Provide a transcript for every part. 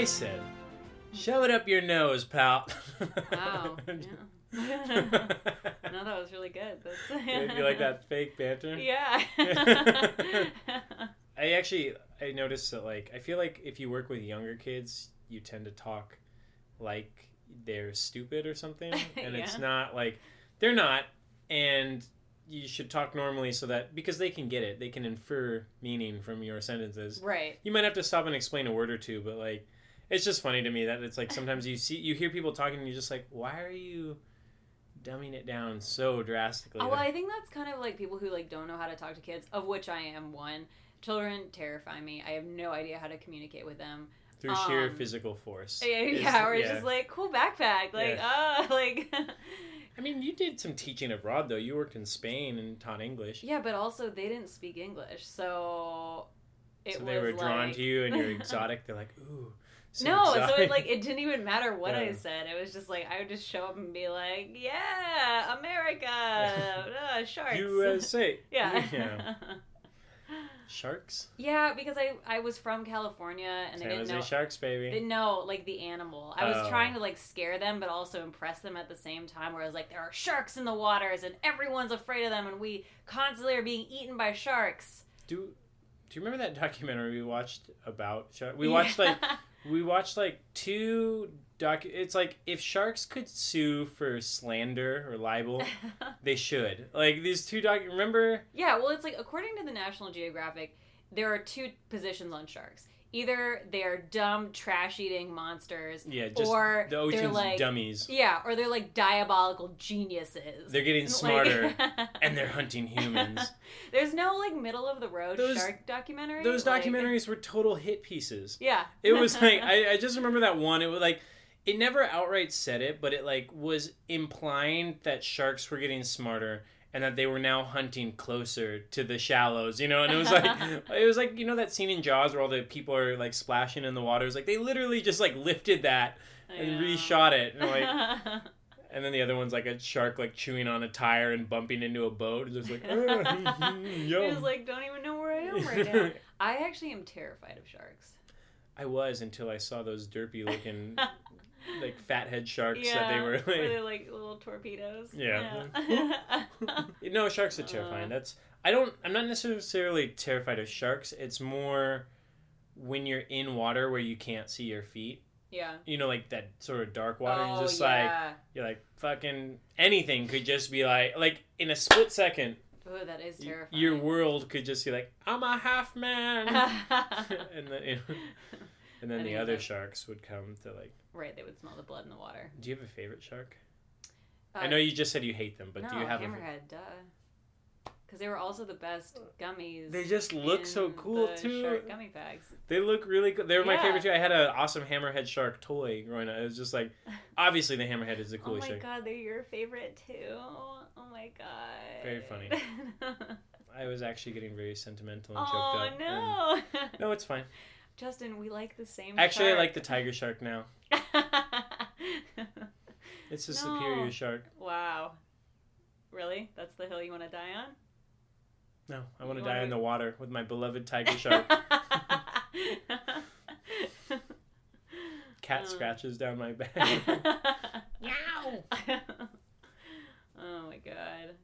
I said, "Shove it up your nose, pal." Wow. Yeah. no, that was really good. That's... you like that fake banter? Yeah. I actually I noticed that like I feel like if you work with younger kids, you tend to talk like they're stupid or something, and it's not like they're not, and you should talk normally so that because they can get it, they can infer meaning from your sentences. right. You might have to stop and explain a word or two, but like it's just funny to me that it's like sometimes you see you hear people talking and you're just like, why are you dumbing it down so drastically? Oh, well, I think that's kind of like people who like don't know how to talk to kids, of which I am one. Children terrify me. I have no idea how to communicate with them. through sheer um, physical force. Yeah, Is- yeah, or it's yeah. just like cool backpack, like ah, like I mean, you did some teaching abroad though. You worked in Spain and taught English. yeah, but also they didn't speak English, so it so was they were drawn like- to you and you're exotic. They're like, ooh. So no, so it like it didn't even matter what I said. It was just like I would just show up and be like, "Yeah, America, uh, sharks." USA. yeah. Yeah. Sharks. yeah, because I I was from California and they didn't Jose know Sharks, baby. They know like the animal. I was Oh. trying to like scare them, but also impress them at the same time. Where I was like, there are sharks in the waters, and everyone's afraid of them, and we constantly are being eaten by sharks. Do Do you remember that documentary we watched about sharks? We watched like we watched like two doc. It's like if sharks could sue for slander or libel, they should. Like these two doc. Remember? yeah, well, it's like according to the National Geographic, there are two positions on sharks. Either they're dumb, trash-eating monsters, Yeah, or the they're like dummies. yeah, or they're like diabolical geniuses. They're getting Like- smarter and they're hunting humans. There's no like middle of the road Those- shark documentary. Those like- documentaries were total hit pieces. Yeah. It was like I, I just remember that one. It was like it never outright said it, but it like was implying that sharks were getting smarter and that they were now hunting closer to the shallows. You know, and it was like it was like you know that scene in Jaws where all the people are like splashing in the water. It's like they literally just like lifted that and reshot it. And like and then the other one's like a shark like chewing on a tire and bumping into a boat. It's just like "Ah, He yum." was like, don't even know where I am right now. I actually am terrified of sharks. I was until I saw those derpy looking like fathead sharks yeah, that they were like. they're like little torpedoes. Yeah. Yeah. No, sharks are terrifying. Uh. That's I don't. I'm not necessarily terrified of sharks. It's more when you're in water where you can't see your feet. yeah. You know, like that sort of dark water. oh, you're just like yeah. you're like fucking anything could just be like like in a split second oh, that is terrifying. your world could just be like I'm a half man, and then you know, and then I the other sharks would come to like. right, they would smell the blood in the water. Do you have a favorite shark? Uh, I know you just said you hate them, but no, do you have a? hammerhead? Duh. Because they were also the best gummies. They just look so cool too. Shark gummy bags. They look really good. They were my Yeah. favorite too. I had an awesome hammerhead shark toy growing up. It was just like, obviously the hammerhead is the coolest. Oh my shark. god, they're your favorite too. Oh my god. Very funny. I was actually getting very sentimental and oh choked up. Oh no. no, it's fine. Justin, we like the same. Actually, I like the tiger shark now. It's a No. superior shark. wow. Really? That's the hill you want to die on? No, I want to die in the water with my beloved tiger shark. Cat Uh. scratches down my back. Meow. oh my god.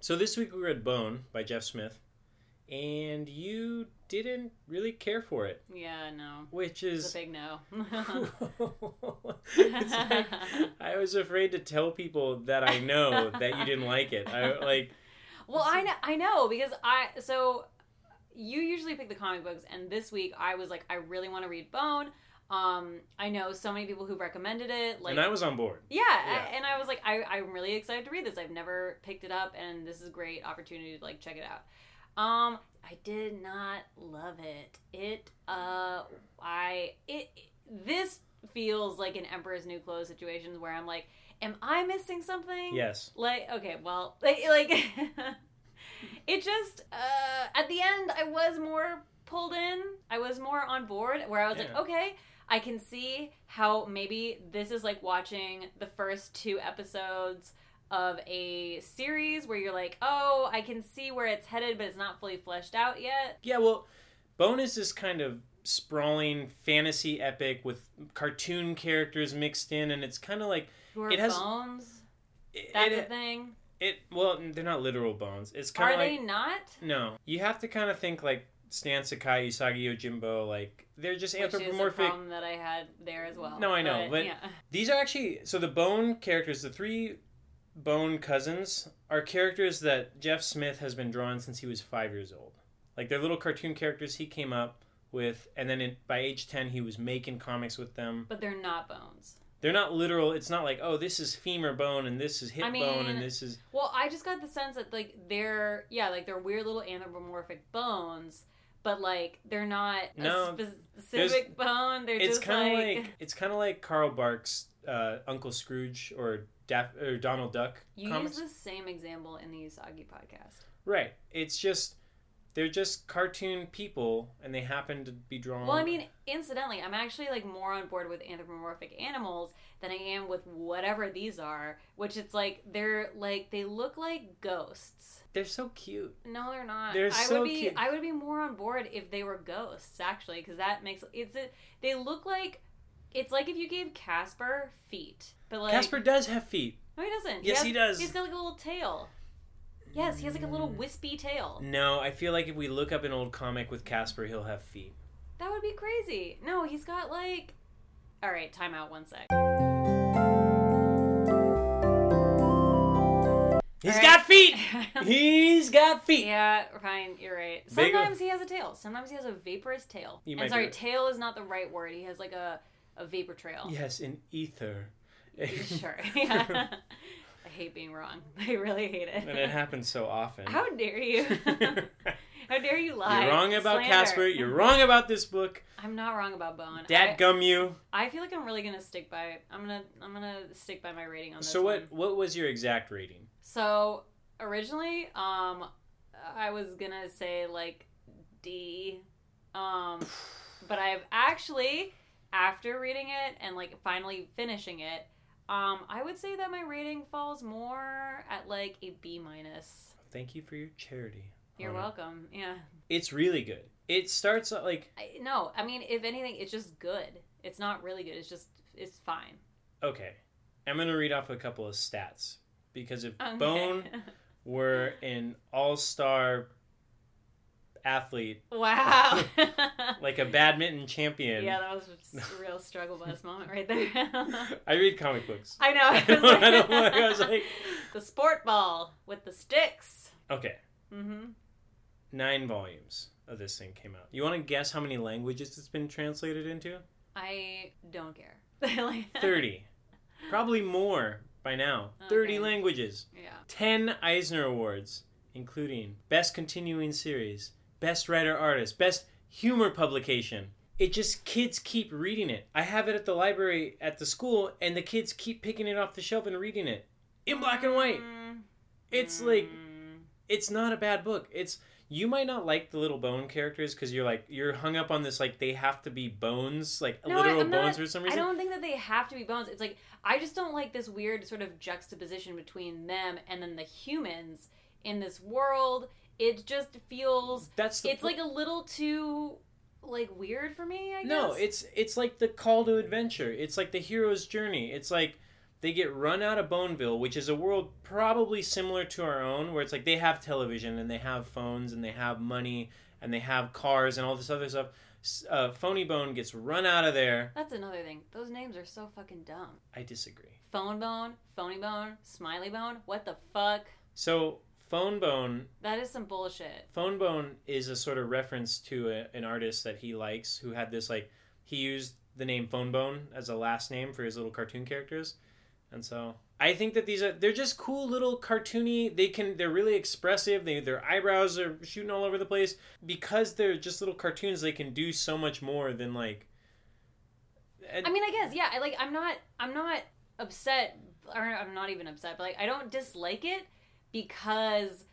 so this week we read Bone by Jeff Smith, and you didn't really care for it, Yeah, no. which It's is a big no. It's like, I was afraid to tell people that I know that you didn't like it. I like well, I know, I know because I so you usually pick the comic books, and this week I was like, I really want to read Bone. Um, I know so many people who recommended it. Like, and I was on board. yeah, Yeah. and I was like, I, I'm really excited to read this. I've never picked it up, and this is a great opportunity to like check it out. Um, I did not love it. It, uh, I, it, this feels like an Emperor's New Clothes situation where I'm like, am I missing something? Yes. Like, okay, well, like, like it just, uh, at the end, I was more pulled in. I was more on board where I was like, okay, I can see how maybe this is like watching the first two episodes of a series where you're like, oh, I can see where it's headed, but it's not fully fleshed out yet. Yeah, well, Bone is this kind of sprawling fantasy epic with cartoon characters mixed in, and it's kind of like are It has- bones? it, That's it, a thing. it- Well, they're not literal bones. It's kind Are of like they not? no. You have to kind of think like Stan Sakai, Usagi Yojimbo. Like they're just Which is a anthropomorphic. problem that I had there as well. No, I know, but- yeah. These are actually so the bone characters, the three bone cousins, are characters that Jeff Smith has been drawing since he was five years old. Like they're little cartoon characters he came up with, and then it, by age ten he was making comics with them. but they're not bones. They're not literal. It's not like oh this is femur bone and this is hip I bone and this is Well, I just got the sense that like they're yeah, like they're weird little anthropomorphic bones, but like they're not No, a specific bone. They're it's just kind of like, like, it's kind of like Carl Barks' uh, Uncle Scrooge or Daff- or Donald Duck you comics. use the same example in the Usagi podcast. Right. It's just they're just cartoon people and they happen to be drawn. Well, I mean, incidentally, I'm actually like more on board with anthropomorphic animals than I am with whatever these are, which it's like they're like they look like ghosts. they're so cute. No, they're not. They're I so would be cute. I would be more on board if they were ghosts actually cuz that makes it's a, they look like it's like if you gave Casper feet. But like Casper does have feet. No, he doesn't. Yes, has, he does. He's got like a little tail. Yes, he has like a little wispy tail. No, I feel like if we look up an old comic with Casper, he'll have feet. That would be crazy. No, he's got like All right, time out one sec. He's All got feet. He's got feet. Yeah, fine, you're right. Big- Sometimes he has a tail. Sometimes he has a vaporous tail. You and sorry, tail is not the right word. He has like a, a vapor trail. Yes, an ether. sure. Yeah. Hate being wrong. I really hate it. and it happens so often. How dare you? How dare you lie? You're wrong about Slander. Casper. You're wrong about this book. I'm not wrong about Bone. Dad gum you. I feel like I'm really gonna stick by. I'm gonna. I'm gonna stick by my rating on this. So what? one. What was your exact rating? So originally, um, I was gonna say like D, um, but I've actually, after reading it and like finally finishing it, um, I would say that my rating falls more at like a B minus. Thank you for your charity. You're Hannah. welcome. Yeah. It's really good. It starts out like I, no, I mean, if anything, it's just good. It's not really good. It's just it's fine. okay. I'm gonna read off a couple of stats because if Okay. Bone were an all-star athlete, wow. like a badminton champion, yeah, that was a real struggle bus moment right there. I read comic books. I know. I don't- I don't like- I was like- the sport ball with the sticks. Okay, Mm-hmm. nine volumes of this thing came out. You want to guess how many languages it's been translated into? I don't care. Thirty, probably more by now. Thirty languages. Yeah. 10 Eisner Awards, including Best Continuing Series, Best Writer Artist, Best Humor Publication. It just, kids keep reading it. I have it at the library at the school, and the kids keep picking it off the shelf and reading it in black and white. It's like, it's not a bad book. It's, you might not like the little bone characters because you're like, you're hung up on this, like, they have to be bones, like No, literal not- bones for some reason. I don't think that they have to be bones. It's like I just don't like this weird sort of juxtaposition between them and then the humans in this world. It just feels That's the it's like a little too like weird for me. I guess. No, it's it's like the call to adventure. It's like the hero's journey. It's like they get run out of Boneville, which is a world probably similar to our own, where it's like they have television and they have phones and they have money and they have cars and all this other stuff. Uh, Phony Bone gets run out of there. That's another thing. Those names are so fucking dumb. I disagree. Fone bone, phony bone, smiley bone. What the fuck? So Fone Bone, That is some bullshit. Fone Bone is a sort of reference to a, an artist that he likes who had this like he used the name Fone Bone as a last name for his little cartoon characters. And so I think that these are they're just cool little cartoony. They can they're really expressive. They their eyebrows are shooting all over the place because they're just little cartoons. They can do so much more than like. and- I mean, I guess yeah. I like. I'm not. I'm not upset, or I'm not even upset. But like, I don't dislike it because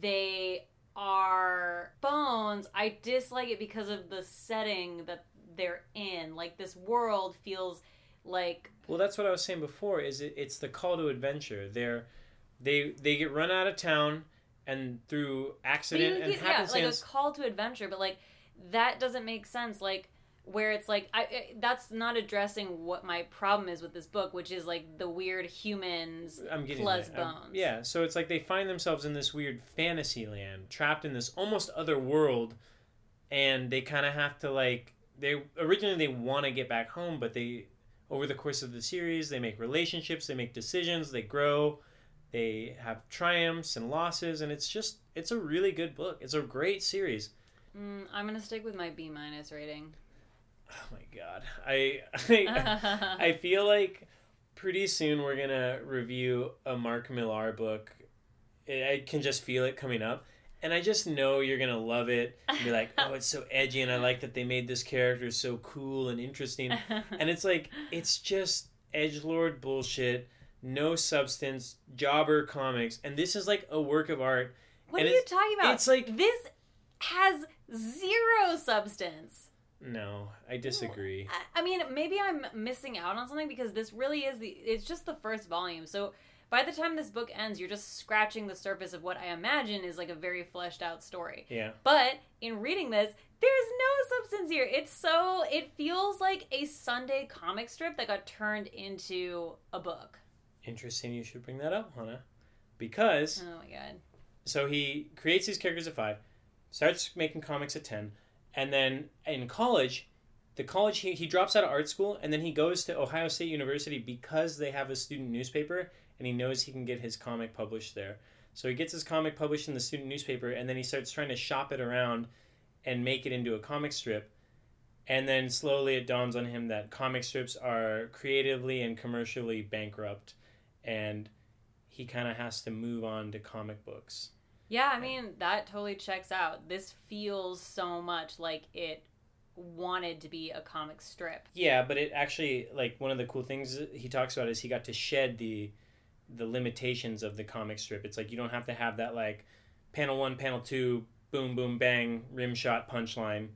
they are bones. I dislike it because of the setting that they're in. Like this world feels like Well, that's what I was saying before. Is it, it's the call to adventure. They're they they get run out of town, and through accident and get, yeah, like a call to adventure. But like that doesn't make sense. Like where it's like I, I that's not addressing what my problem is with this book, which is like the weird humans I'm getting plus. I'm- bones. yeah, so it's like they find themselves in this weird fantasy land, trapped in this almost other world, and they kind of have to like they originally they want to get back home, but they over the course of the series they make relationships, they make decisions, they grow, they have triumphs and losses, and it's just it's a really good book. It's a great series. Mm, I'm gonna stick with my B minus rating. Oh my god, I I, I feel like pretty soon we're gonna review a Mark Millar book. I can just feel it coming up, and I just know you're gonna love it. And be like, oh, it's so edgy, and I like that they made this character so cool and interesting. And it's like it's just edge lord bullshit, no substance, jobber comics, and this is like a work of art. what and are you talking about? it's like- this has zero substance. No, I disagree. I- I mean, maybe I'm missing out on something because this really is the. It's just the first volume, so by the time this book ends, you're just scratching the surface of what I imagine is like a very fleshed out story. Yeah. But in reading this, there's no substance here. It's so it feels like a Sunday comic strip that got turned into a book. Interesting you should bring that up, Hannah. Because Oh my god. so he creates these characters at five, starts making comics at ten, and then in college, the college he, he drops out of art school and then he goes to Ohio State University because they have a student newspaper and he knows he can get his comic published there. So he gets his comic published in the student newspaper and then he starts trying to shop it around and make it into a comic strip. And then slowly it dawns on him that comic strips are creatively and commercially bankrupt and he kind of has to move on to comic books. Yeah, I mean, that totally checks out. This feels so much like it wanted to be a comic strip. Yeah, but it actually like one of the cool things he talks about is he got to shed the the limitations of the comic strip. It's like you don't have to have that like panel 1, panel 2, boom boom bang rim shot punchline.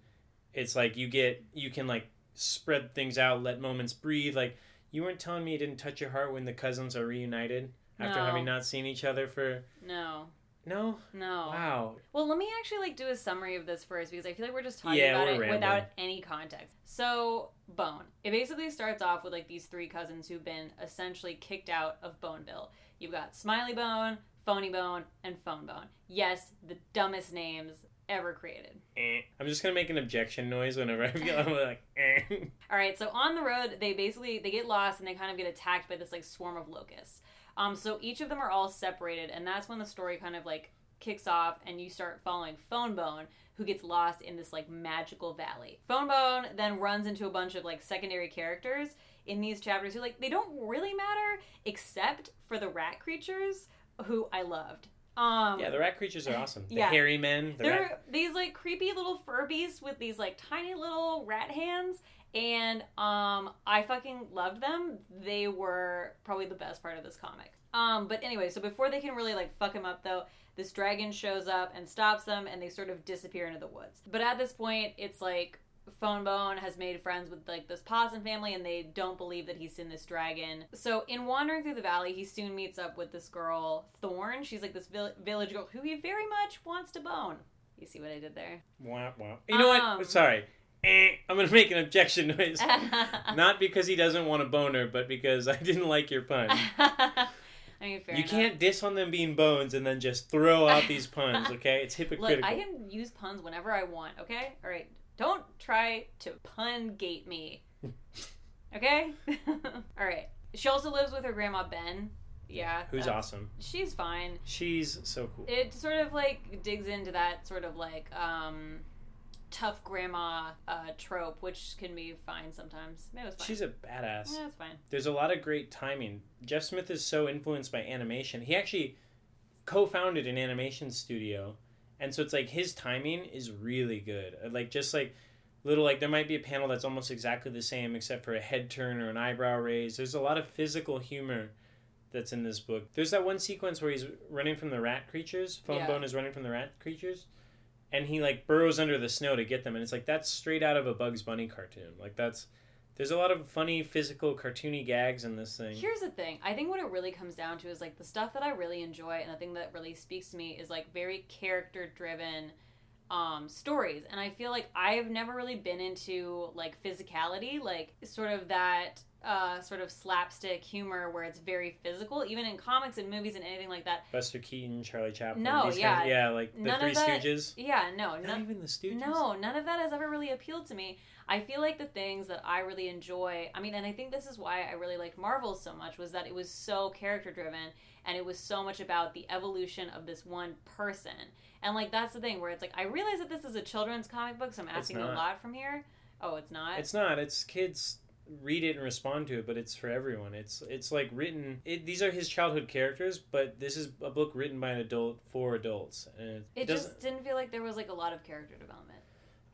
It's like you get you can like spread things out, let moments breathe. Like you weren't telling me it didn't touch your heart when the cousins are reunited after No. having not seen each other for No. No? No. Wow. Well, let me actually like do a summary of this first because I feel like we're just talking Yeah, about it rambling. without any context. So, Bone. It basically starts off with like these three cousins who've been essentially kicked out of Boneville. You've got Smiley Bone, Phony Bone, and Fone Bone. Yes, the dumbest names ever created. Eh. I'm just gonna make an objection noise whenever I feel I'm like eh. All right, so on the road, they basically they get lost and they kind of get attacked by this like swarm of locusts. Um, so each of them are all separated, and that's when the story kind of like kicks off, and you start following Fone Bone, who gets lost in this like magical valley. Fone Bone then runs into a bunch of like secondary characters in these chapters who like they don't really matter except for the rat creatures who I loved. Um, Yeah, the rat creatures are awesome. The Yeah. hairy men, the they're rat these like creepy little Furbies with these like tiny little rat hands, and um, I fucking loved them. They were probably the best part of this comic. Um, but anyway, so before they can really like fuck him up though, this dragon shows up and stops them, and they sort of disappear into the woods. But at this point, it's like Fone Bone has made friends with like this possum family, and they don't believe that he's seen this dragon. So in wandering through the valley, he soon meets up with this girl Thorn. She's like this vill- village girl who he very much wants to bone. You see what I did there? Wah, wah. You know Um. what? Sorry. Eh, I'm gonna make an objection noise. Not because he doesn't want a boner, but because I didn't like your pun. I mean, fair you enough. can't diss on them being bones and then just throw out these puns, okay? It's hypocritical. Look, hypocritical. I can use puns whenever I want. Okay, all right. Don't try to pun gate me. Okay. all right. She also lives with her grandma Ben. Yeah. Who's awesome. She's fine. She's so cool. It sort of like digs into that sort of like um tough grandma uh trope, which can be fine sometimes. It was fine. She's a badass. yeah, it's fine. There's a lot of great timing. Jeff Smith is so influenced by animation. He actually co-founded an animation studio, and so it's like his timing is really good. Uh, Like just like little like there might be a panel that's almost exactly the same except for a head turn or an eyebrow raise. There's a lot of physical humor that's in this book. There's that one sequence where he's running from the rat creatures. Phone Yeah. Bone is running from the rat creatures. And he like burrows under the snow to get them, and it's like that's straight out of a Bugs Bunny cartoon. Like that's there's a lot of funny, physical, cartoony gags in this thing. Here's the thing. I think what it really comes down to is like the stuff that I really enjoy and the thing that really speaks to me is like very character driven um stories and i feel like i've never really been into like physicality like sort of that uh sort of slapstick humor where it's very physical even in comics and movies and anything like that Buster Keaton, Charlie Chaplin. No, these yeah. kind of- yeah, like the None Three of that- Stooges. yeah no Not none, even the Stooges. No, none of that has ever really appealed to me. I feel like the things that I really enjoy, I mean, and I think this is why I really liked Marvel so much, was that it was so character driven and it was so much about the evolution of this one person. And like that's the thing where it's like I realize that this is a children's comic book, so I'm asking a lot from here. Oh, it's not. It's not. It's kids read it and respond to it, but it's for everyone. It's it's like written. It, these are his childhood characters, but this is a book written by an adult for adults, and it, it just didn't feel like there was like a lot of character development.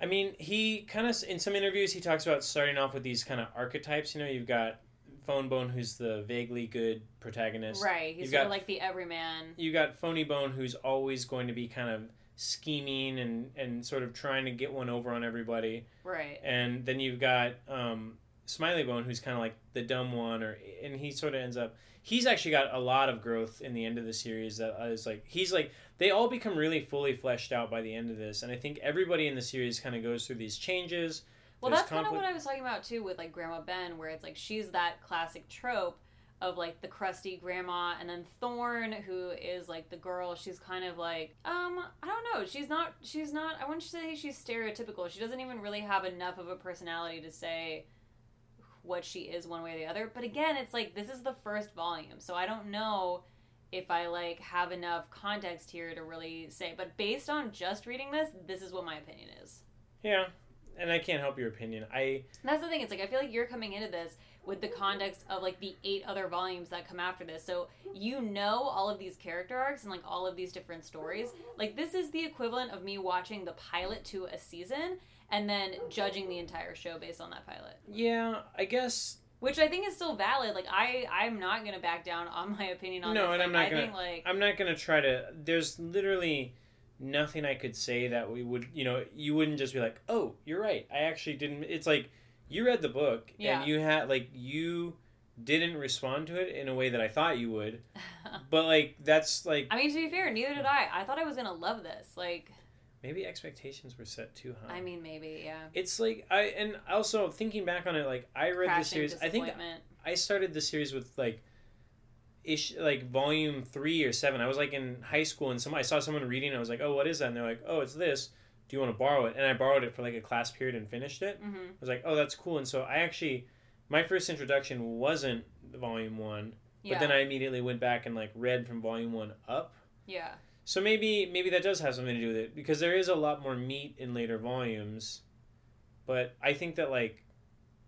I mean, he kind of in some interviews he talks about starting off with these kind of archetypes. You know, you've got Fone Bone, who's the vaguely good protagonist. Right. He's You've sort got- of like the everyman. You got Phony Bone, who's always going to be kind of scheming and and sort of trying to get one over on everybody. Right. and then you've got um, Smiley Bone, who's kind of like the dumb one, or and he sort of ends up. He's actually got a lot of growth in the end of the series. That is like he's like they all become really fully fleshed out by the end of this, and I think everybody in the series kind of goes through these changes. Well, There's that's kind of what I was talking about too with like Grandma Ben, where it's like she's that classic trope of like the crusty grandma, and then Thorn, who is like the girl. She's kind of like, um, I don't know. She's not. She's not. I wouldn't say she's stereotypical. She doesn't even really have enough of a personality to say what she is one way or the other. But again, it's like this is the first volume, so I don't know if I like have enough context here to really say. But based on just reading this, this is what my opinion is. Yeah, and I can't help your opinion. I That's the thing. It's like I feel like you're coming into this with the context of like the eight other volumes that come after this. So you know all of these character arcs and like all of these different stories. Like this is the equivalent of me watching the pilot to a season and then judging the entire show based on that pilot. yeah, I guess Which I think is still valid. Like I I'm not going to back down on my opinion on No, this. and I'm not I gonna- think like I'm not gonna try to. There's literally nothing I could say that we would, you know, you wouldn't just be like, oh, you're right. I actually didn't. It's like you read the book Yeah. and you had like you didn't respond to it in a way that I thought you would, but like that's like I mean to be fair, neither did I. I thought I was going to love this. Like maybe expectations were set too high. I mean maybe, yeah. it's like I and also thinking back on it, like I read the series. I think. I started the series with like ish like volume three or seven. I was like in high school and some I saw someone reading. And I was like, oh, what is that? And they're like, oh, it's this. Do you want to borrow it? And I borrowed it for like a class period and finished it. Mhm. I was like, oh, that's cool. And so I actually, my first introduction wasn't the volume one, Yeah. but then I immediately went back and like read from volume one up. yeah. So maybe maybe that does have something to do with it because there is a lot more meat in later volumes. But I think that like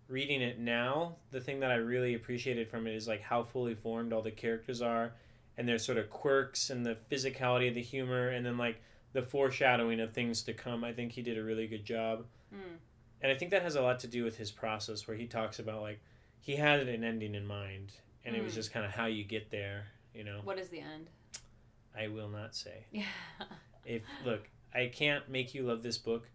reading it now, the thing that I really appreciated from it is like how fully formed all the characters are and their sort of quirks and the physicality of the humor and then like the foreshadowing of things to come. I think he did a really good job. Mm. And I think that has a lot to do with his process where he talks about like he had an ending in mind and it was Mm. just kind of how you get there, you know. What is the end? I will not say. Yeah. If look, I can't make you love this book,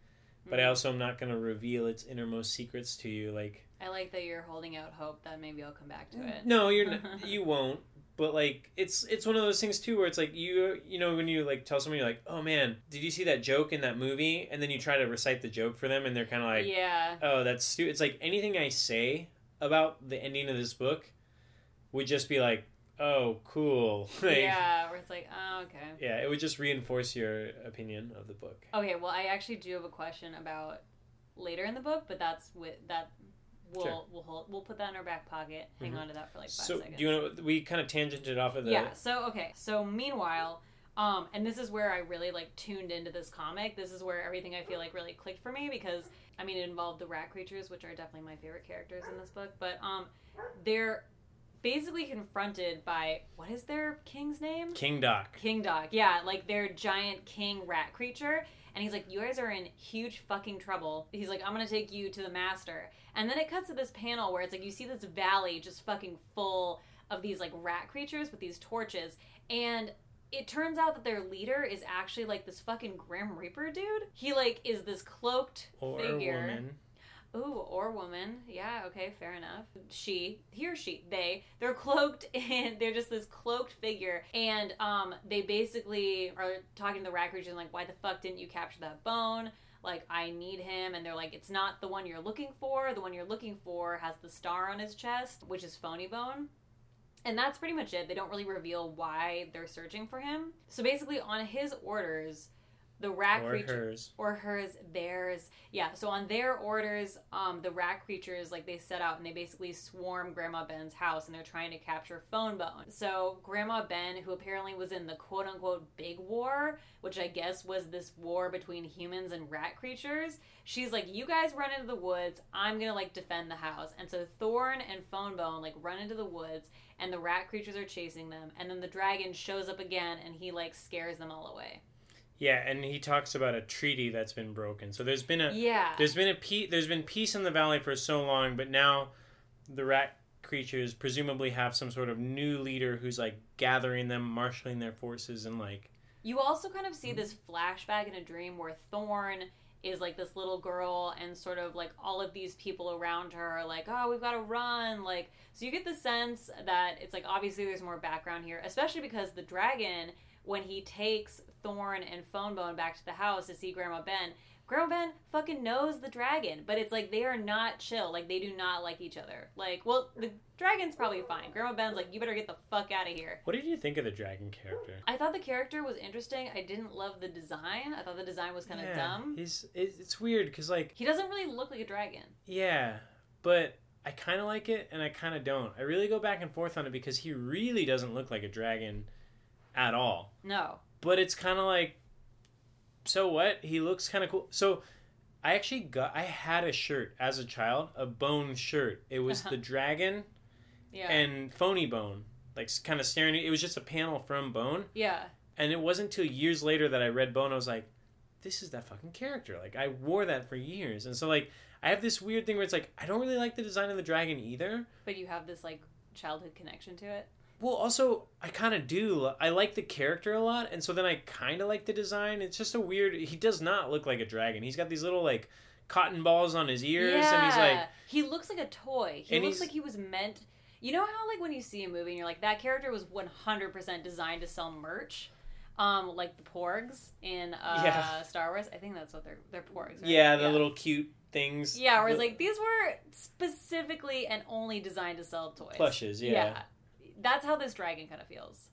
but I Mm. also am not going to reveal its innermost secrets to you. Like, I like that you're holding out hope that maybe I'll come back to it. no, you're n- you won't. But like, it's it's one of those things too, where it's like you you know when you like tell someone you're like, oh man, did you see that joke in that movie? And then you try to recite the joke for them, and they're kind of like, yeah. oh, that's stupid. It's like anything I say about the ending of this book would just be like, oh, cool. Like, yeah, where it's like, oh, okay. yeah, it would just reinforce your opinion of the book. Okay, well, I actually do have a question about later in the book, but that's with that. We'll Sure. we'll hold, we'll put that in our back pocket. Hang Mhm. on to that for like five So seconds. do you know we kind of tangented off of the Yeah. So okay. So meanwhile, um, and this is where I really like tuned into this comic. This is where everything I feel like really clicked for me because I mean it involved the rat creatures, which are definitely my favorite characters in this book. But um, they're basically confronted by what is their king's name? King Doc. King Dog. Yeah, like their giant king rat creature. And he's like, You guys are in huge fucking trouble. He's like, I'm gonna take you to the master. And then it cuts to this panel where it's like you see this valley just fucking full of these like rat creatures with these torches. And it turns out that their leader is actually like this fucking Grim Reaper dude. He like is this cloaked Or figure. woman. Ooh, or woman. Yeah, okay, fair enough. She, he or she, they, they're cloaked in, they're just this cloaked figure. And um, they basically are talking to the creature and like, why the fuck didn't you capture that bone? Like, I need him. And they're like, it's not the one you're looking for. The one you're looking for has the star on his chest, which is Phony Bone. And that's pretty much it. They don't really reveal why they're searching for him. So basically, on his orders, the rat or creature hers. or hers theirs. Yeah so on their orders um the rat creatures like they set out and they basically swarm grandma ben's house and they're trying to capture fone bone so grandma ben who apparently was in the quote unquote big war which i guess was this war between humans and rat creatures she's like you guys run into the woods. I'm gonna like defend the house. And so thorn and fone bone like run into the woods and the rat creatures are chasing them. And then the dragon shows up again and he like scares them all away Yeah, and he talks about a treaty that's been broken. So there's been a yeah there's been a pe- there's been peace in the valley for so long, but now the rat creatures presumably have some sort of new leader who's like gathering them, marshaling their forces, and like You also kind of see this flashback in a dream where Thorn is like this little girl and sort of like all of these people around her are like, oh, we've got to run. Like, so you get the sense that it's like obviously there's more background here, especially because the dragon, when he takes Thorn and Fonebone back to the house to see Grandma Ben, Grandma Ben fucking knows the dragon, but it's like they are not chill. Like, they do not like each other. Like, well, the dragon's probably fine. Grandma Ben's like, you better get the fuck out of here. what did you think of the dragon character? I thought the character was interesting. I didn't love the design. I thought the design was kind of Yeah, dumb. He's it's weird because like He doesn't really look like a dragon. yeah, but I kind of like it and I kind of don't. I really go back and forth on it because he really doesn't look like a dragon at all. No. but it's kind of like so what he looks kind of cool so i actually got i had a shirt as a child a bone shirt it was the dragon Yeah. and phony bone like kind of staring it was just a panel from bone yeah. and it wasn't until years later that i read bone i was like this is that fucking character like i wore that for years and so like i have this weird thing where it's like i don't really like the design of the dragon either But you have this like childhood connection to it. Well, also, I kind of do. I like the character a lot, and so then I kind of like the design. It's just a weird. He does not look like a dragon. He's got these little like cotton balls on his ears, yeah. and he's like, he looks like a toy. He looks like he was meant. You know how like when you see a movie and you're like that character was 100% designed to sell merch. Um, like the porgs in uh, Yeah. Star Wars. I think that's what they're they're porgs. Right? yeah, the little cute things. Yeah, where it's the like these were specifically and only designed to sell toys. plushes. Yeah, That's how this dragon kind of feels.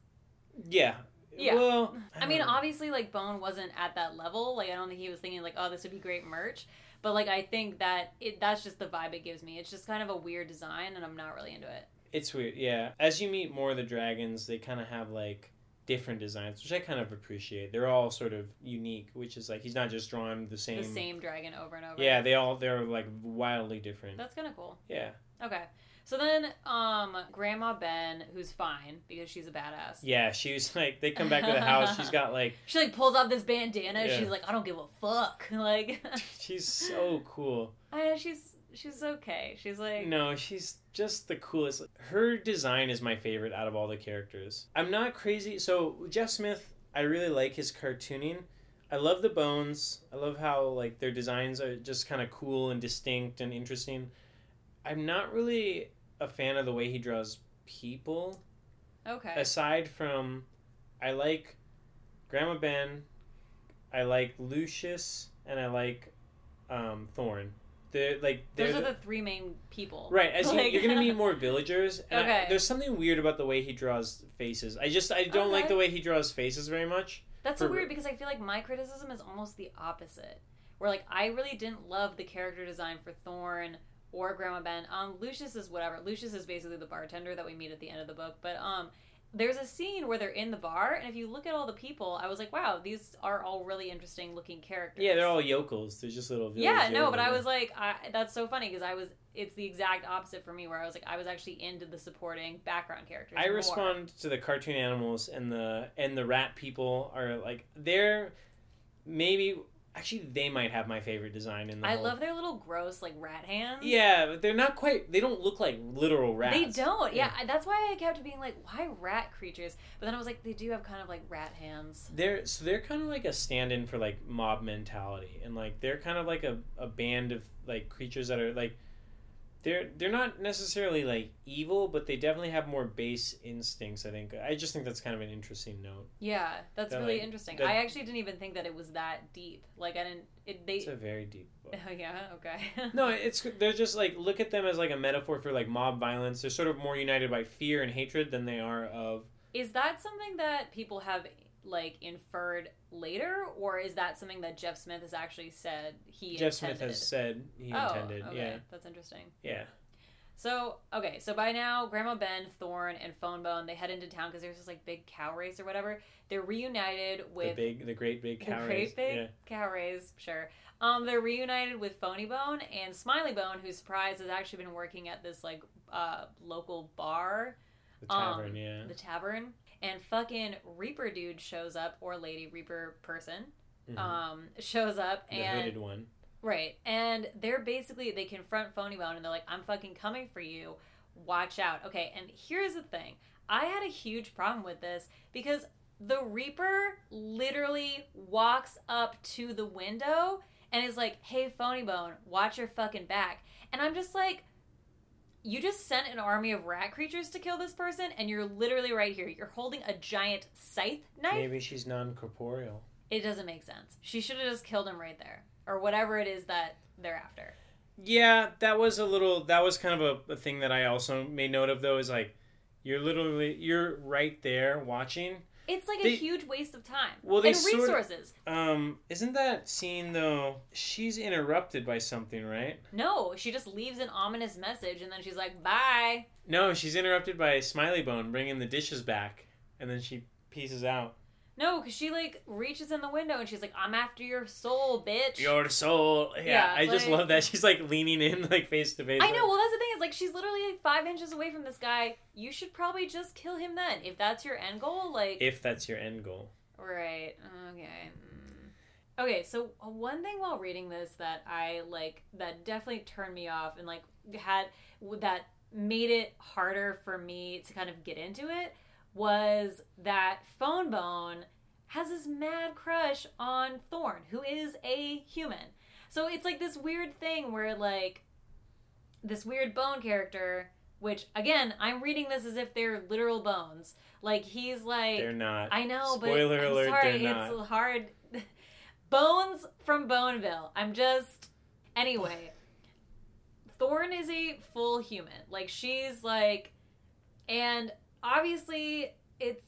yeah, Yeah. Well, I mean, know. obviously, like Bone wasn't at that level. Like, I don't think he was thinking like, "Oh, this would be great merch." But like, I think that it that's just the vibe it gives me. It's just kind of a weird design, and I'm not really into it. it's weird. Yeah, as you meet more of the dragons, they kind of have like different designs, which I kind of appreciate. They're all sort of unique, which is like he's not just drawing the same. The same dragon over and over. Yeah, they all they're like wildly different. that's kind of cool. Yeah. Okay, so then, um, Grandma Ben, who's fine because she's a badass. Yeah, she was like, they come back to the house. She's got like, She like pulls off this bandana. Yeah. She's like, I don't give a fuck. Like, she's so cool. I, she's she's okay. She's like, No, she's just the coolest. Her design is my favorite out of all the characters. I'm not crazy. So Jeff Smith, I really like his cartooning. I love the bones. I love how like their designs are just kind of cool and distinct and interesting. I'm not really a fan of the way he draws people. okay, aside from I like Grandma Ben, I like Lucius, and I like um, Thorn. They're like they're those are the- the three main people. right. As Like- you, you're gonna meet more villagers, and I- Okay. there's something weird about the way he draws faces. I just I don't like the way he draws faces very much. That's so weird because I feel like my criticism is almost the opposite. Where like I really didn't love the character design for Thorn or Grandma Ben. Um, Lucius is whatever. Lucius is basically the bartender that we meet at the end of the book. But um, there's a scene where they're in the bar, and if you look at all the people, I was like, wow, these are all really interesting looking characters. Yeah, they're all yokels. They're just little. Yeah, no, but I was like, I, that's so funny because I was. It's the exact opposite for me, where I was like, I was actually into the supporting background characters. I more. respond to the cartoon animals and the and the rat people are like they're maybe Actually, they might have my favorite design in the. I whole- love their little gross like rat hands. Yeah, but they're not quite. They don't look like literal rats. They don't. Yeah, I- that's why I kept being like, why rat creatures? But then I was like, they do have kind of like rat hands. They're so they're kind of like a stand-in for like mob mentality, and like they're kind of like a, a band of like creatures that are like they're they're not necessarily like evil, but they definitely have more base instincts. I think. I just think that's kind of an interesting note. Yeah, that's They're, really like, interesting. they're- I actually didn't even think that it was that deep. Like I didn't. It they. It's a very deep book. Oh yeah. Okay. No, it's they're just like look at them as like a metaphor for like mob violence. They're sort of more united by fear and hatred than they are of. Is that something that people have like inferred later, or is that something that Jeff Smith has actually said he Jeff Smith has said he oh, intended. okay. Yeah, That's interesting. yeah. So okay, so by now, Grandma Ben, Thorn, and Fonebone they head into town because there's this like big cow race or whatever. They're reunited The with big, the great big the cow great race. big Yeah. cow race, sure. Um, they're reunited with Phony Bone and Smiley Bone, who's surprised has actually been working at this like uh local bar, The Um, tavern. yeah. the tavern. And fucking Reaper dude shows up, or lady Reaper person, Mhm. um, shows up the and hooded one. Right. And they're basically they confront Phony Bone and they're like, I'm fucking coming for you. Watch out. Okay, and here's the thing. I had a huge problem with this because the Reaper literally walks up to the window and is like, Hey Phony Bone, watch your fucking back. And I'm just like you just sent an army of rat creatures to kill this person, and you're literally right here. You're holding a giant scythe knife. Maybe she's non-corporeal. It doesn't make sense. She should have just killed him right there, or whatever it is that they're after. Yeah, that was a little. That was kind of a, a thing that I also made note of. Though is like, you're literally you're right there watching. It's like They- a huge waste of time Well, they and sort of- resources. Um, isn't that scene though? She's interrupted by something, right? No, she just leaves an ominous message, and then she's like, "Bye." No, she's interrupted by Smiley Bone bringing the dishes back, and then she pieces out. No, because she like reaches in the window and she's like, "I'm after your soul, bitch." Your soul. Yeah, Yeah, I just love that she's like leaning in like face to face. I know. Well, that's the thing. Is like she's literally like five inches away from this guy. You should probably just kill him then, if that's your end goal. Like, If that's your end goal. Right. Okay. Mm. Okay, so uh, one thing while reading this that I like that definitely turned me off and like had that made it harder for me to kind of get into it was that Fone Bone has this mad crush on Thorn, who is a human. So it's like this weird thing where like this weird bone character which again, I'm reading this as if they're literal bones. Like he's like They're not. I know, but Spoiler I'm alert, sorry, they're it's not. hard. Bones from Boneville. I'm just anyway. Thorn is a full human. Like she's like, and obviously it's.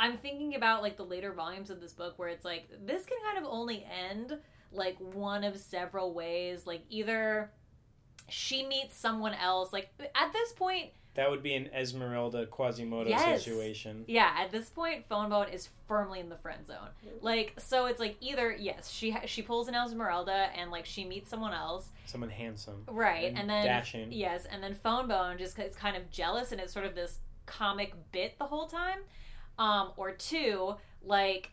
I'm thinking about like the later volumes of this book where it's like this can kind of only end like one of several ways. Like either she meets someone else. Like at this point, That would be an Esmeralda Quasimodo Yes. situation. yeah, at this point, Fone Bone is firmly in the friend zone. Mm-hmm. Like, so it's like either yes, she ha- she pulls an Esmeralda and like she meets someone else, Someone handsome. right? And And, then dashing. yes, and then Fone Bone just is kind of jealous and it's sort of this comic bit the whole time. Um, or two, like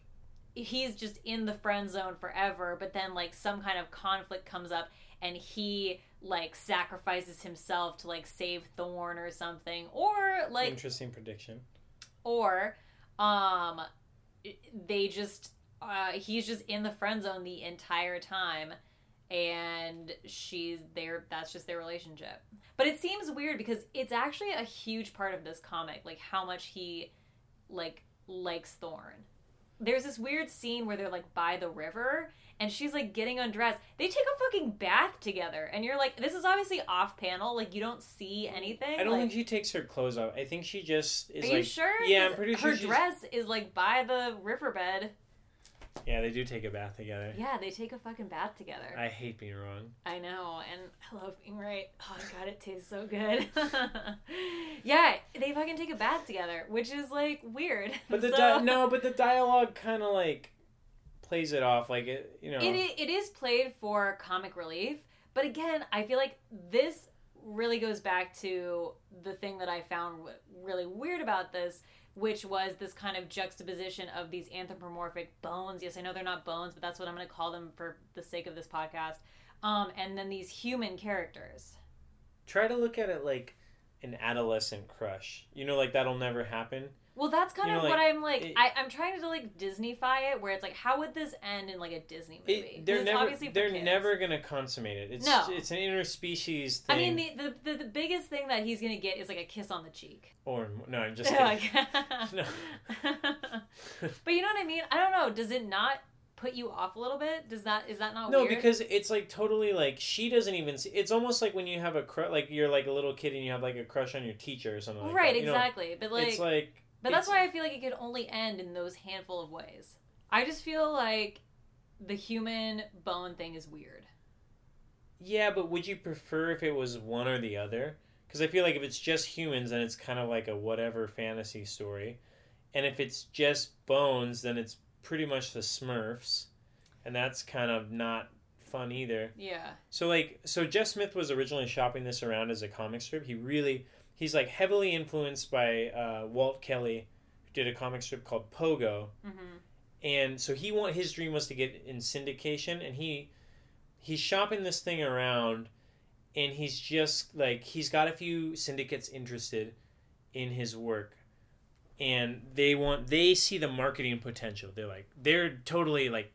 he's just in the friend zone forever, but then like some kind of conflict comes up and he like sacrifices himself to like save Thorn or something, or like Interesting prediction. or um they just uh he's just in the friend zone the entire time and she's there that's just their relationship but it seems weird because it's actually a huge part of this comic like how much he like likes thorn there's this weird scene where they're like by the river and she's like getting undressed they take a fucking bath together and you're like this is obviously off panel like you don't see anything I don't like, think she takes her clothes off. I think she just is are like. you sure? Yeah, i'm pretty her sure she's- dress is like by the riverbed. Yeah, they do take a bath together. Yeah, they take a fucking bath together. I hate being wrong. I know, and I love being right. Oh god, it tastes so good. yeah, they fucking take a bath together, which is like weird. But the So- di- no, but the dialogue kind of like plays it off like it. You know. It, it is played for comic relief, but again, I feel like this really goes back to the thing that I found really weird about this which was this kind of juxtaposition of these anthropomorphic bones. Yes, I know they're not bones, but that's what I'm going to call them for the sake of this podcast. Um, and then these human characters. Try to look at it like an adolescent crush. You know, like that'll never happen. Well, that's kind You of know, what like, I'm like. it- I, I'm trying to like Disneyfy it, where it's like, how would this end in like a Disney movie? It, they're never obviously they're kids. never gonna consummate it. It's No. it's an interspecies I mean, the, the, the, the biggest thing that he's gonna get is like a kiss on the cheek. or no, I'm just kidding. No. but you know what I mean? I don't know. Does it not put you off a little bit? Does that is that not weird? no, weird? because it's like totally like she doesn't even. See, it's almost like when you have a crush, like you're like a little kid and you have like a crush on your teacher or something. Like right, that, you know? exactly. but like, it's like. but that's it's- why I feel like it could only end in those handful of ways. I just feel like the human bone thing is weird. Yeah, but would you prefer if it was one or the other? Because I feel like if it's just humans, then it's kind of like a whatever fantasy story, and if it's just bones, then it's pretty much the Smurfs, and that's kind of not fun either. Yeah. So like, so Jeff Smith was originally shopping this around as a comic strip. He really, he's like heavily influenced by uh, Walt Kelly, who did a comic strip called Pogo, hmm and so he want his dream was to get in syndication and he he's shopping this thing around and he's just like he's got a few syndicates interested in his work and they want they see the marketing potential. They're like they're totally like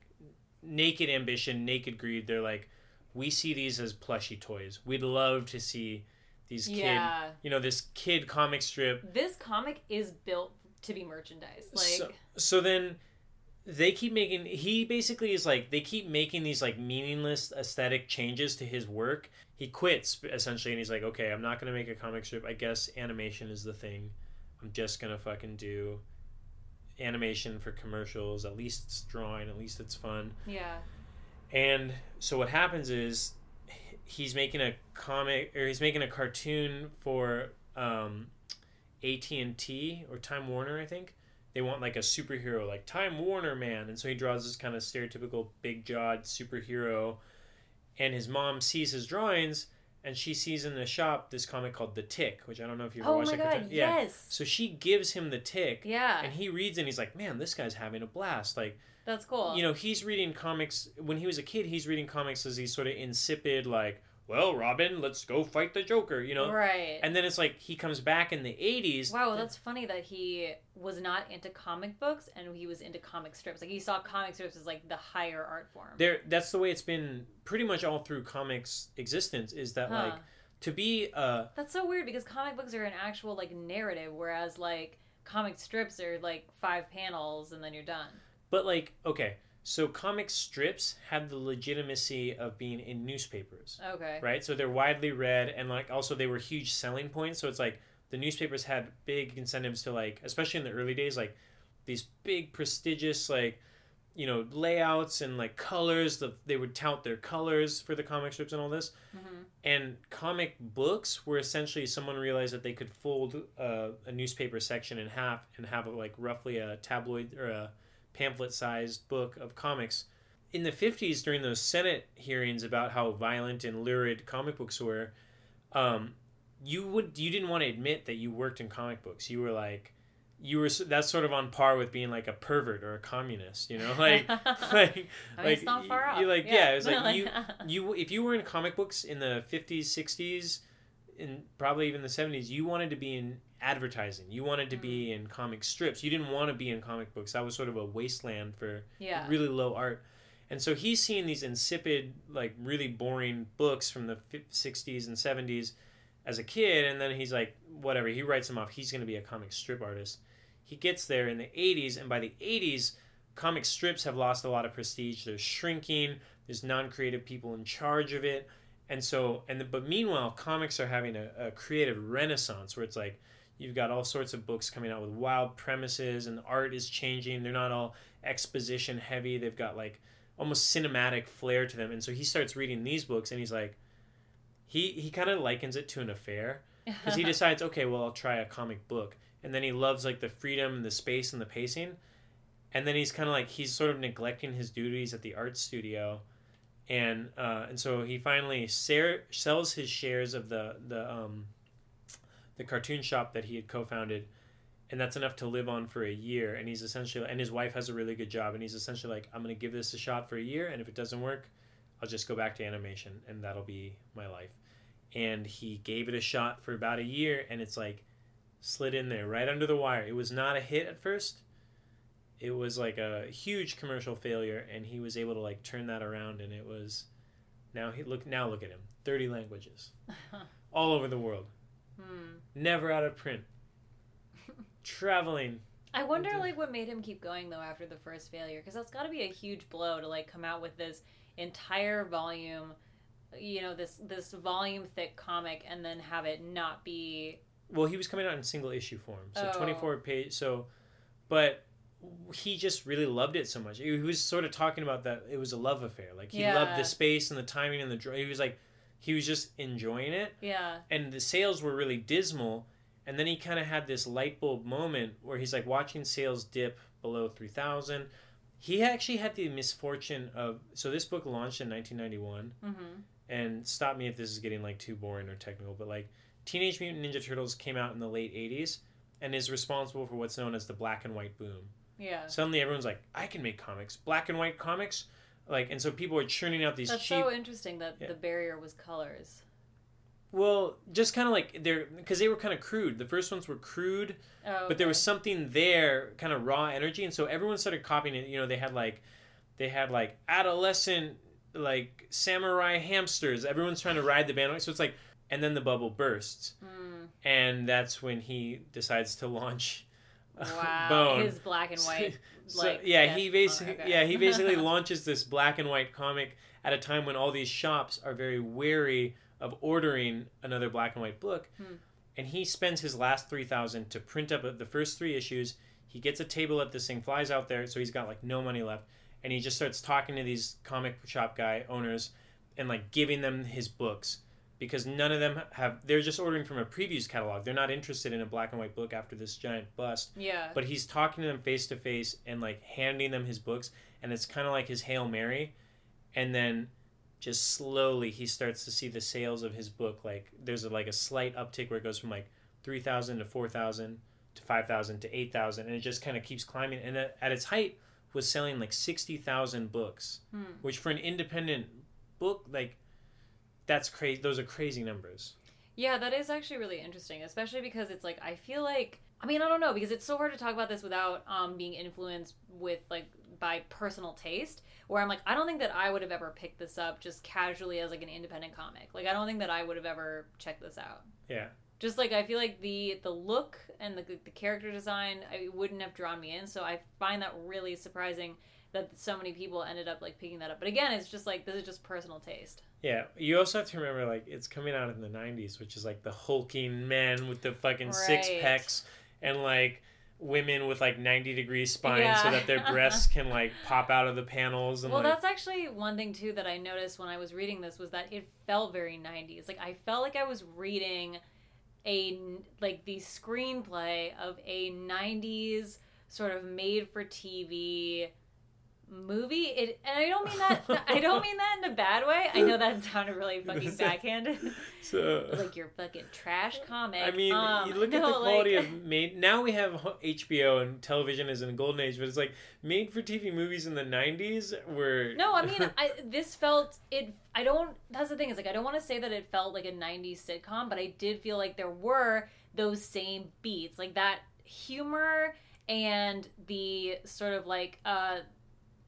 naked ambition naked greed. They're like we see these as plushy toys. We'd love to see these kid Yeah. you know this kid comic strip. This comic is built to be merchandise. Like, so, so then they keep making he basically is like they keep making these like meaningless aesthetic changes to his work. He quits essentially and he's like okay i'm not gonna make a comic strip. I guess animation is the thing i'm just gonna fucking do animation for commercials at least it's drawing at least it's fun yeah. and so what happens is he's making a comic or he's making a cartoon for um, AT&T or Time Warner, I think. They want like a superhero like Time Warner man and so he draws this kind of stereotypical big-jawed superhero and his mom sees his drawings and she sees in the shop this comic called The Tick, which I don't know if you ever Oh watched my god, cartoon. Yeah. yes. So she gives him The Tick Yeah. and he reads and he's like, "Man, this guy's having a blast." Like That's cool. you know, he's reading comics when he was a kid. He's reading comics as these sort of insipid, like, "Well, Robin, let's go fight the Joker," you know. right. And then it's like he comes back in the '80s. Wow, that's funny that he was not into comic books and he was into comic strips. Like he saw comic strips as like the higher art form. There, that's the way it's been pretty much all through comics existence. Is that Huh. like to be uh That's so weird because comic books are an actual like narrative, whereas like comic strips are like five panels and then you're done. But like, okay, so comic strips had the legitimacy of being in newspapers, Okay. right? So they're widely read, and like also they were huge selling points. So it's like the newspapers had big incentives to like, especially in the early days, like these big prestigious like you know layouts and like colors. The they would tout their colors for the comic strips and all this. hmm And comic books were essentially someone realized that they could fold uh, a newspaper section in half and have a, like roughly a tabloid or a pamphlet sized book of comics. In the 50s, during those Senate hearings about how violent and lurid comic books were, um, you would you didn't want to admit that you worked in comic books. You were like, you were that's sort of on par with being like a pervert or a communist. You know, like like I mean, like it's not far off. you like yeah, it was like Like- you you if you were in comic books in the 50s 60s and probably even the 70s you wanted to be in advertising. You wanted to be Mm. in comic strips. You didn't want to be in comic books. That was sort of a wasteland for yeah. really low art. And so he's seeing these insipid like really boring books from the 60s and 70s as a kid and then he's like whatever he writes them off. He's going to be a comic strip artist. He gets there in the 80s and by the 80s comic strips have lost a lot of prestige. They're shrinking. There's non-creative people in charge of it. And so and the, but meanwhile comics are having a, a creative renaissance where it's like you've got all sorts of books coming out with wild premises and the art is changing. They're not all exposition heavy. They've got like almost cinematic flair to them. And so he starts reading these books and he's like he he kind of likens it to an affair because he decides okay well i'll try a comic book. And then he loves like the freedom and the space and the pacing. And then he's kind of like he's sort of neglecting his duties at the art studio. And uh, and so he finally ser- sells his shares of the the um, the cartoon shop that he had co-founded and that's enough to live on for a year. And he's essentially, and his wife has a really good job, and he's essentially like, I'm gonna give this a shot for a year, and if it doesn't work, I'll just go back to animation, and that'll be my life. And he gave it a shot for about a year, and it's like slid in there right under the wire. It was not a hit at first. It was like a huge commercial failure, and he was able to like turn that around, and it was now he look now look at him, thirty languages, all over the world, hmm. never out of print, traveling. I wonder, like, what made him keep going though after the first failure? Because that's got to be a huge blow to like come out with this entire volume, you know, this this volume thick comic, and then have it not be. Well, he was coming out in single issue form, so Oh. twenty four page. So, but he just really loved it so much. He was sort of talking about that it was a love affair. Like he loved the space and the timing and the he was like he was just enjoying it. Yeah. and the sales were really dismal and then he kind of had this light bulb moment where he's like watching sales dip below 3000 he actually had the misfortune of so this book launched in 1991 Mm-hmm. and stop me if this is getting like too boring or technical but like teenage mutant ninja turtles came out in the late 80s and is responsible for what's known as the black and white boom Yeah. suddenly everyone's like i can make comics black and white comics like and so people are churning out these That's cheap so interesting that Yeah. the barrier was colors. well just kind of like they're because they were kind of crude. The first ones were crude Oh, but there was something there kind of raw energy and so everyone started copying it. You know they had like they had like adolescent like samurai hamsters. Everyone's trying to ride the bandwagon. So it's like and then the bubble bursts. Mm, and that's when he decides to launch wow. bone His black and white. so like, yeah sketch- he oh, basically okay. yeah he basically launches this black and white comic at a time when all these shops are very wary of ordering another black and white book Hmm. and he spends his last 3000 to print up the first three issues he gets a table at this thing flies out there so he's got like no money left and he just starts talking to these comic shop guy owners and like giving them his books because none of them have they're just ordering from a previews catalog they're not interested in a black and white book after this giant bust Yeah. but he's talking to them face to face and like handing them his books and it's kind of like his hail mary and then just slowly he starts to see the sales of his book like there's a, like a slight uptick where it goes from like 3000 to 4000 to 5000 to 8000 and it just kind of keeps climbing and at, at its height was selling like 60,000 books Hmm. which for an independent book like that's crazy those are crazy numbers Yeah, that is actually really interesting, especially because it's like I feel like I mean I don't know because it's so hard to talk about this without um, being influenced with like by personal taste. Where I'm like I don't think that I would have ever picked this up just casually as like an independent comic. Like I don't think that I would have ever checked this out. yeah Just like I feel like the the look and the the character design I wouldn't have drawn me in. So I find that really surprising that so many people ended up like picking that up. But again, it's just like this is just personal taste. Yeah, you also have to remember like it's coming out in the '90s, which is like the hulking men with the fucking six Right. packs and like women with like 90 degree spines so that their breasts can like pop out of the panels and Well, like that's actually one thing too that I noticed when I was reading this was that it felt very 90s. Like I felt like I was reading a like the screenplay of a 90s sort of made for TV movie. It and I don't mean that I don't mean that in a bad way. I know that sounded really fucking backhanded. so. like your fucking trash comic. I mean, Um, you look at the quality like- of made. Now we have HBO and television is in a golden age, but it's like made for TV movies in the '90s were. No, I mean, I, this felt it. I don't. That's the thing is like I don't want to say that it felt like a '90s sitcom, but I did feel like there were those same beats, like that humor and the sort of like, uh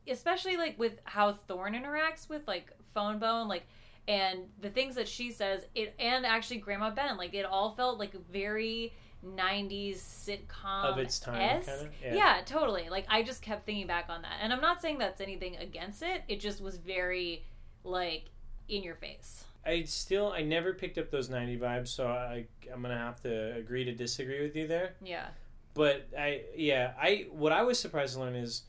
especially like with how Thorn interacts with like Fone Bone, like. And the things that she says, it and actually Grandma Ben, like it all felt like very '90s sitcom of its time, kind of. yeah. totally. Like I just kept thinking back on that, and I'm not saying that's anything against it. It just was very like in your face. I still I never picked up those 90 vibes, so I I'm gonna have to agree to disagree with you there. Yeah. But I yeah I what I was surprised to learn is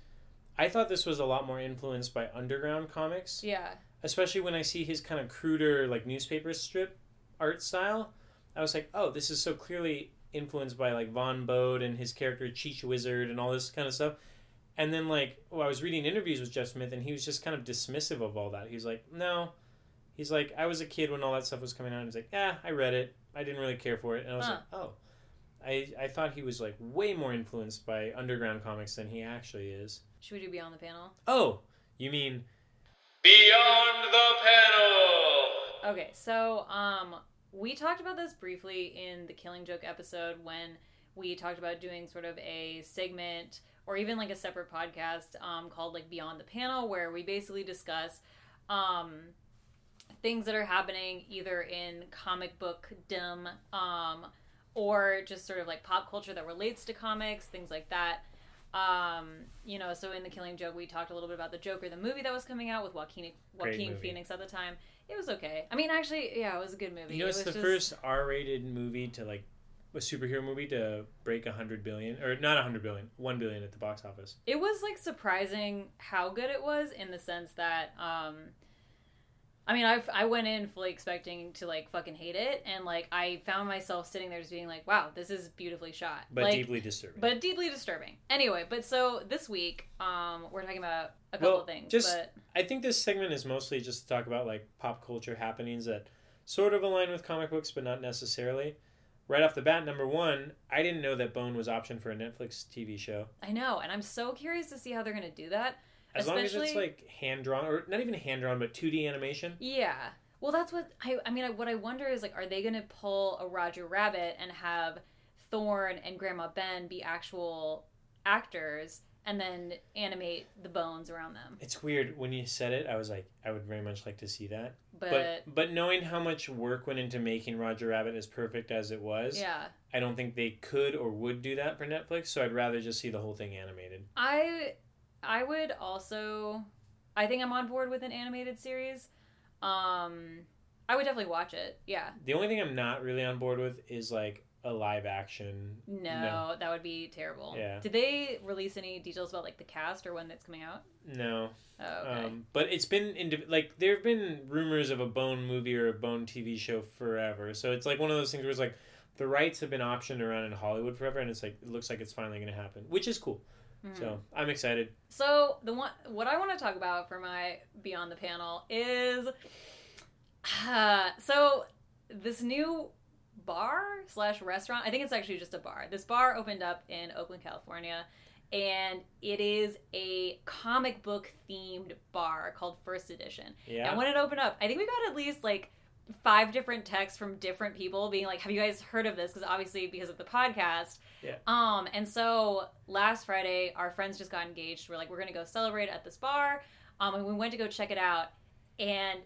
I thought this was a lot more influenced by underground comics, Yeah. especially when I see his kind of cruder like newspaper strip art style. I was like, oh, this is so clearly influenced by like Vaughn Bodē and his character Cheech Wizard and all this kind of stuff. And then like well, I was reading interviews with Jeff Smith and he was just kind of dismissive of all that. He was like, no. He's like, I was a kid when all that stuff was coming out. He's like, yeah, I read it. I didn't really care for it. And I was Huh. like, oh. I I thought he was like way more influenced by underground comics than he actually is. Should we do Beyond the Panel? Oh, you mean Beyond the Panel? Okay, so um, we talked about this briefly in the Killing Joke episode when we talked about doing sort of a segment or even like a separate podcast um, called like Beyond the Panel, where we basically discuss um, things that are happening either in comic book dumb um, or just sort of like pop culture that relates to comics, things like that. Um, you know, so in the Killing Joke, we talked a little bit about the Joker, the movie that was coming out with Joaquin Joaquin. Phoenix at the time. It was okay. I mean, actually, yeah, it was a good movie. You know, It it's the just- first R-rated movie to like a superhero movie to break a hundred billion or not a hundred billion, one billion at the box office. It was like surprising how good it was in the sense that, um, I mean, I I went in fully expecting to like fucking hate it, and like I found myself sitting there just being like, wow, this is beautifully shot, But like, deeply disturbing. but deeply disturbing. Anyway, but so this week, um, we're talking about a couple Well, of things, just- but I think this segment is mostly just to talk about like pop culture happenings that sort of align with comic books, but not necessarily. Right off the bat, number one, I didn't know that Bone was optioned for a Netflix TV show. I know, and I'm so curious to see how they're gonna do that. As long as it's like hand drawn, or not even hand drawn, but 2D animation. Yeah. Well, that's what I. I mean, I, what I wonder is like, are they going to pull a Roger Rabbit and have Thorn and Grandma Ben be actual actors, and then animate the bones around them? It's weird when you said it. I was like, I would very much like to see that. But, But but knowing how much work went into making Roger Rabbit as perfect as it was, yeah, I don't think they could or would do that for Netflix. So I'd rather just see the whole thing animated. I I would also. I think I'm on board with an animated series. Um, I would definitely watch it. Yeah. The only thing I'm not really on board with is like a live action. No, that would be terrible. Yeah. Did they release any details about like the cast or when it's coming out? No. Oh, okay. Um, but it's been in like there have been rumors of a Bone movie or a Bone TV show forever. So it's like one of those things where it's like the rights have been optioned around in Hollywood forever, and it's like it looks like it's finally going to happen, which is cool. Mhm. So I'm excited. So the one what I want to talk about for my beyond the panel is uh, so this new bar slash restaurant. I think it's actually just a bar. This bar opened up in Oakland, California, and it is a comic book themed bar called First Edition. Yeah. And when it opened up, I think we got at least like five different texts from different people being like, "Have you guys heard of this?" Because obviously, because of the podcast. Yeah. Um. And so last Friday, our friends just got engaged. We're like, we're gonna go celebrate at this bar. Um. And we went to go check it out, and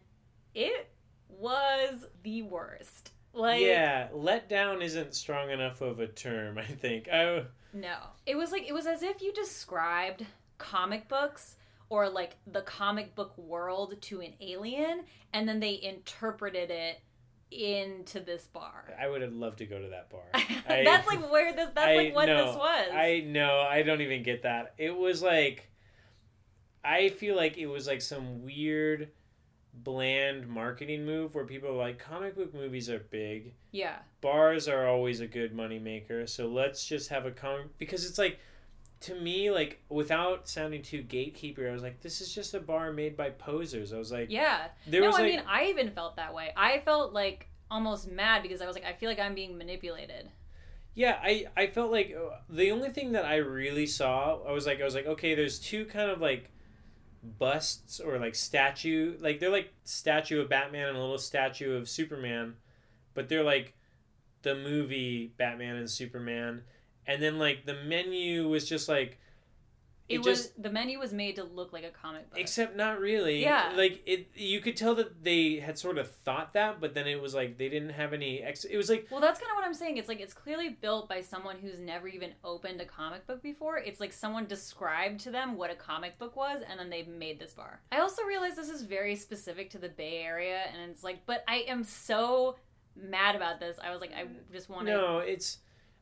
it was the worst. Like, yeah, let down isn't strong enough of a term. I think. I No. It was like it was as if you described comic books or like the comic book world to an alien and then they interpreted it into this bar. I would have loved to go to that bar. I- that's like where this that's I like what know. this was. I know. I don't even get that. It was like, I feel like it was like some weird, bland marketing move where people are like, comic book movies are big. yeah. Bars are always a good money maker. So let's just have a comic because it's like. To me, like without sounding too gatekeeper, I was like, "This is just a bar made by posers." I was like, Yeah. "There no, was I like, mean I even felt that way. I felt like almost mad because I was like I feel like I'm being manipulated. Yeah, I I felt like uh, the only thing that I really saw, I was like I was like, okay, there's two kind of like busts or like statue, like they're like statue of Batman and a little statue of Superman, but they're like the movie Batman and Superman, and then like the menu was just like It, It was just- the menu was made to look like a comic book. except not really. Yeah. Like it you could tell that they had sort of thought that, but then it was like they didn't have any ex it was like Well, that's kind of what I'm saying. It's like it's clearly built by someone who's never even opened a comic book before. It's like someone described to them what a comic book was, and then they made this bar. I also realize this is very specific to the Bay Area, and it's like, but I am so mad about this. I was like, I just want to. no, it's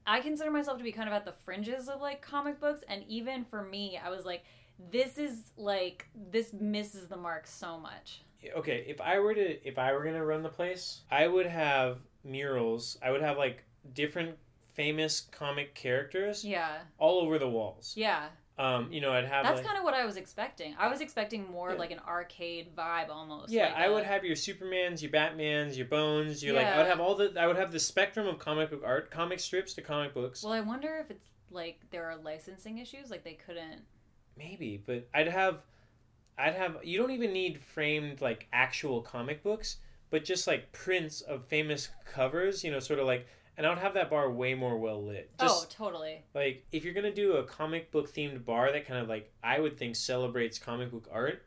I consider myself to be kind of at the fringes of like comic books, and even for me, I was like, this is like this misses the mark so much. okay if i were to if i were gonna run the place i would have murals. I would have like different famous comic characters Yeah, all over the walls. Yeah, Um, you know, I'd have That's like, kind of what I was expecting. I was expecting more Yeah. like an arcade vibe almost. yeah, like I a- would have your Supermans, your Batmans, your Bones. Your like, I would have all the. I would have the spectrum of comic book art, comic strips to comic books. Well, I wonder if it's like there are licensing issues, like they couldn't. Maybe, but I'd have, I'd have. You don't even need framed like actual comic books, but just like prints of famous covers. You know, sort of like, and I would have that bar way more well lit. Oh, just oh, totally. like if you're gonna do a comic book themed bar that kind of like I would think celebrates comic book art,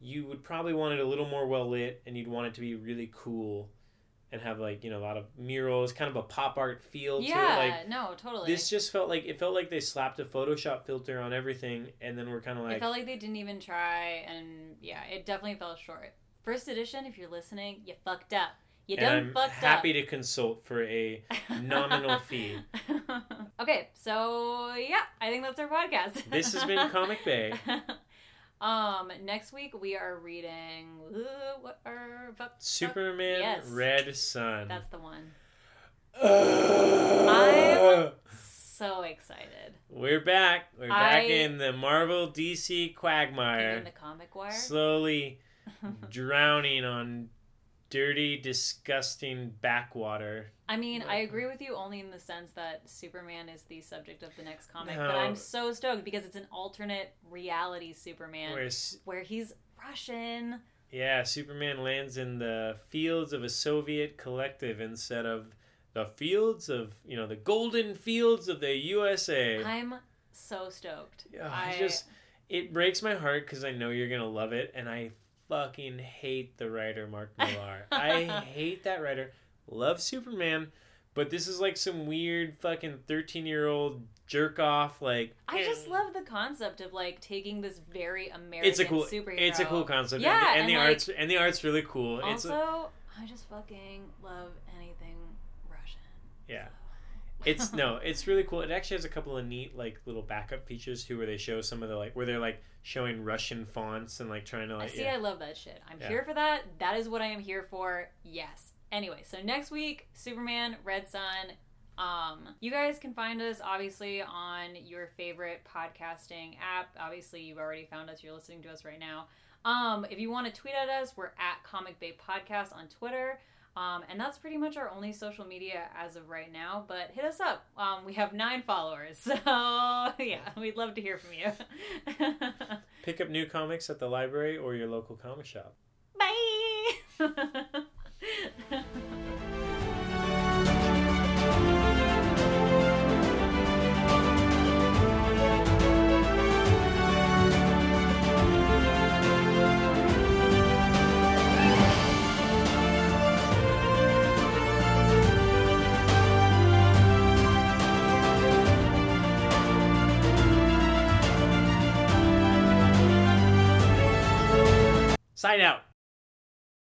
you would probably want it a little more well lit, and you'd want it to be really cool, and have like you know a lot of murals, kind of a pop art feel to it. Yeah, Like no, totally. this just felt like it felt like they slapped a Photoshop filter on everything, and then we're kind of it like, felt like they didn't even try, and yeah, it definitely fell short. First edition, if you're listening, you fucked up. You and done I'm fucked happy up. to consult for a nominal fee. okay, so yeah, I think that's our podcast. This has been Comic Bay. um, next week we are reading uh, what are fuck, Superman Yes. Red Sun. That's the one. I'm So excited. We're back. We're back I- in the Marvel DC In quagmire. the comic wire. Slowly drowning on dirty, disgusting backwater. I mean, I agree with you only in the sense that Superman is the subject of the next comic, but I'm so stoked because it's an alternate reality Superman Where, where he's Russian. yeah, Superman lands in the fields of a Soviet collective instead of the fields of, you know, the golden fields of the USA. I'm so stoked. Yeah, I just it breaks my heart because I know you're gonna love it, and I fucking hate the writer Mark Millar. I hate that writer. Love Superman, but this is like some weird fucking thirteen year old jerk off. Like I just eh. love the concept of like taking this very American It's a cool. superhero. It's a cool concept. Yeah, and, the- and, and, the like- art's and the art's really cool. it's Also, I just fucking love anything Russian. Yeah. so. It's no, it's really cool. It actually has a couple of neat like little backup features too, where they show some of the like where they're like showing Russian fonts and like trying to I like see. yeah. I love that shit. I'm Yeah. here for that. That is what I am here for. Yes. Anyway, so next week, Superman, Red Sun. Um, you guys can find us obviously on your favorite podcasting app. Obviously, you've already found us. You're listening to us right now. Um, if you want to tweet at us, we're at Comic Bay Podcast on Twitter. Um, and that's pretty much our only social media as of right now. But hit us up. Um, we have nine followers. So, yeah, we'd love to hear from you. Pick up new comics at the library or your local comic shop. Bye. Sign out.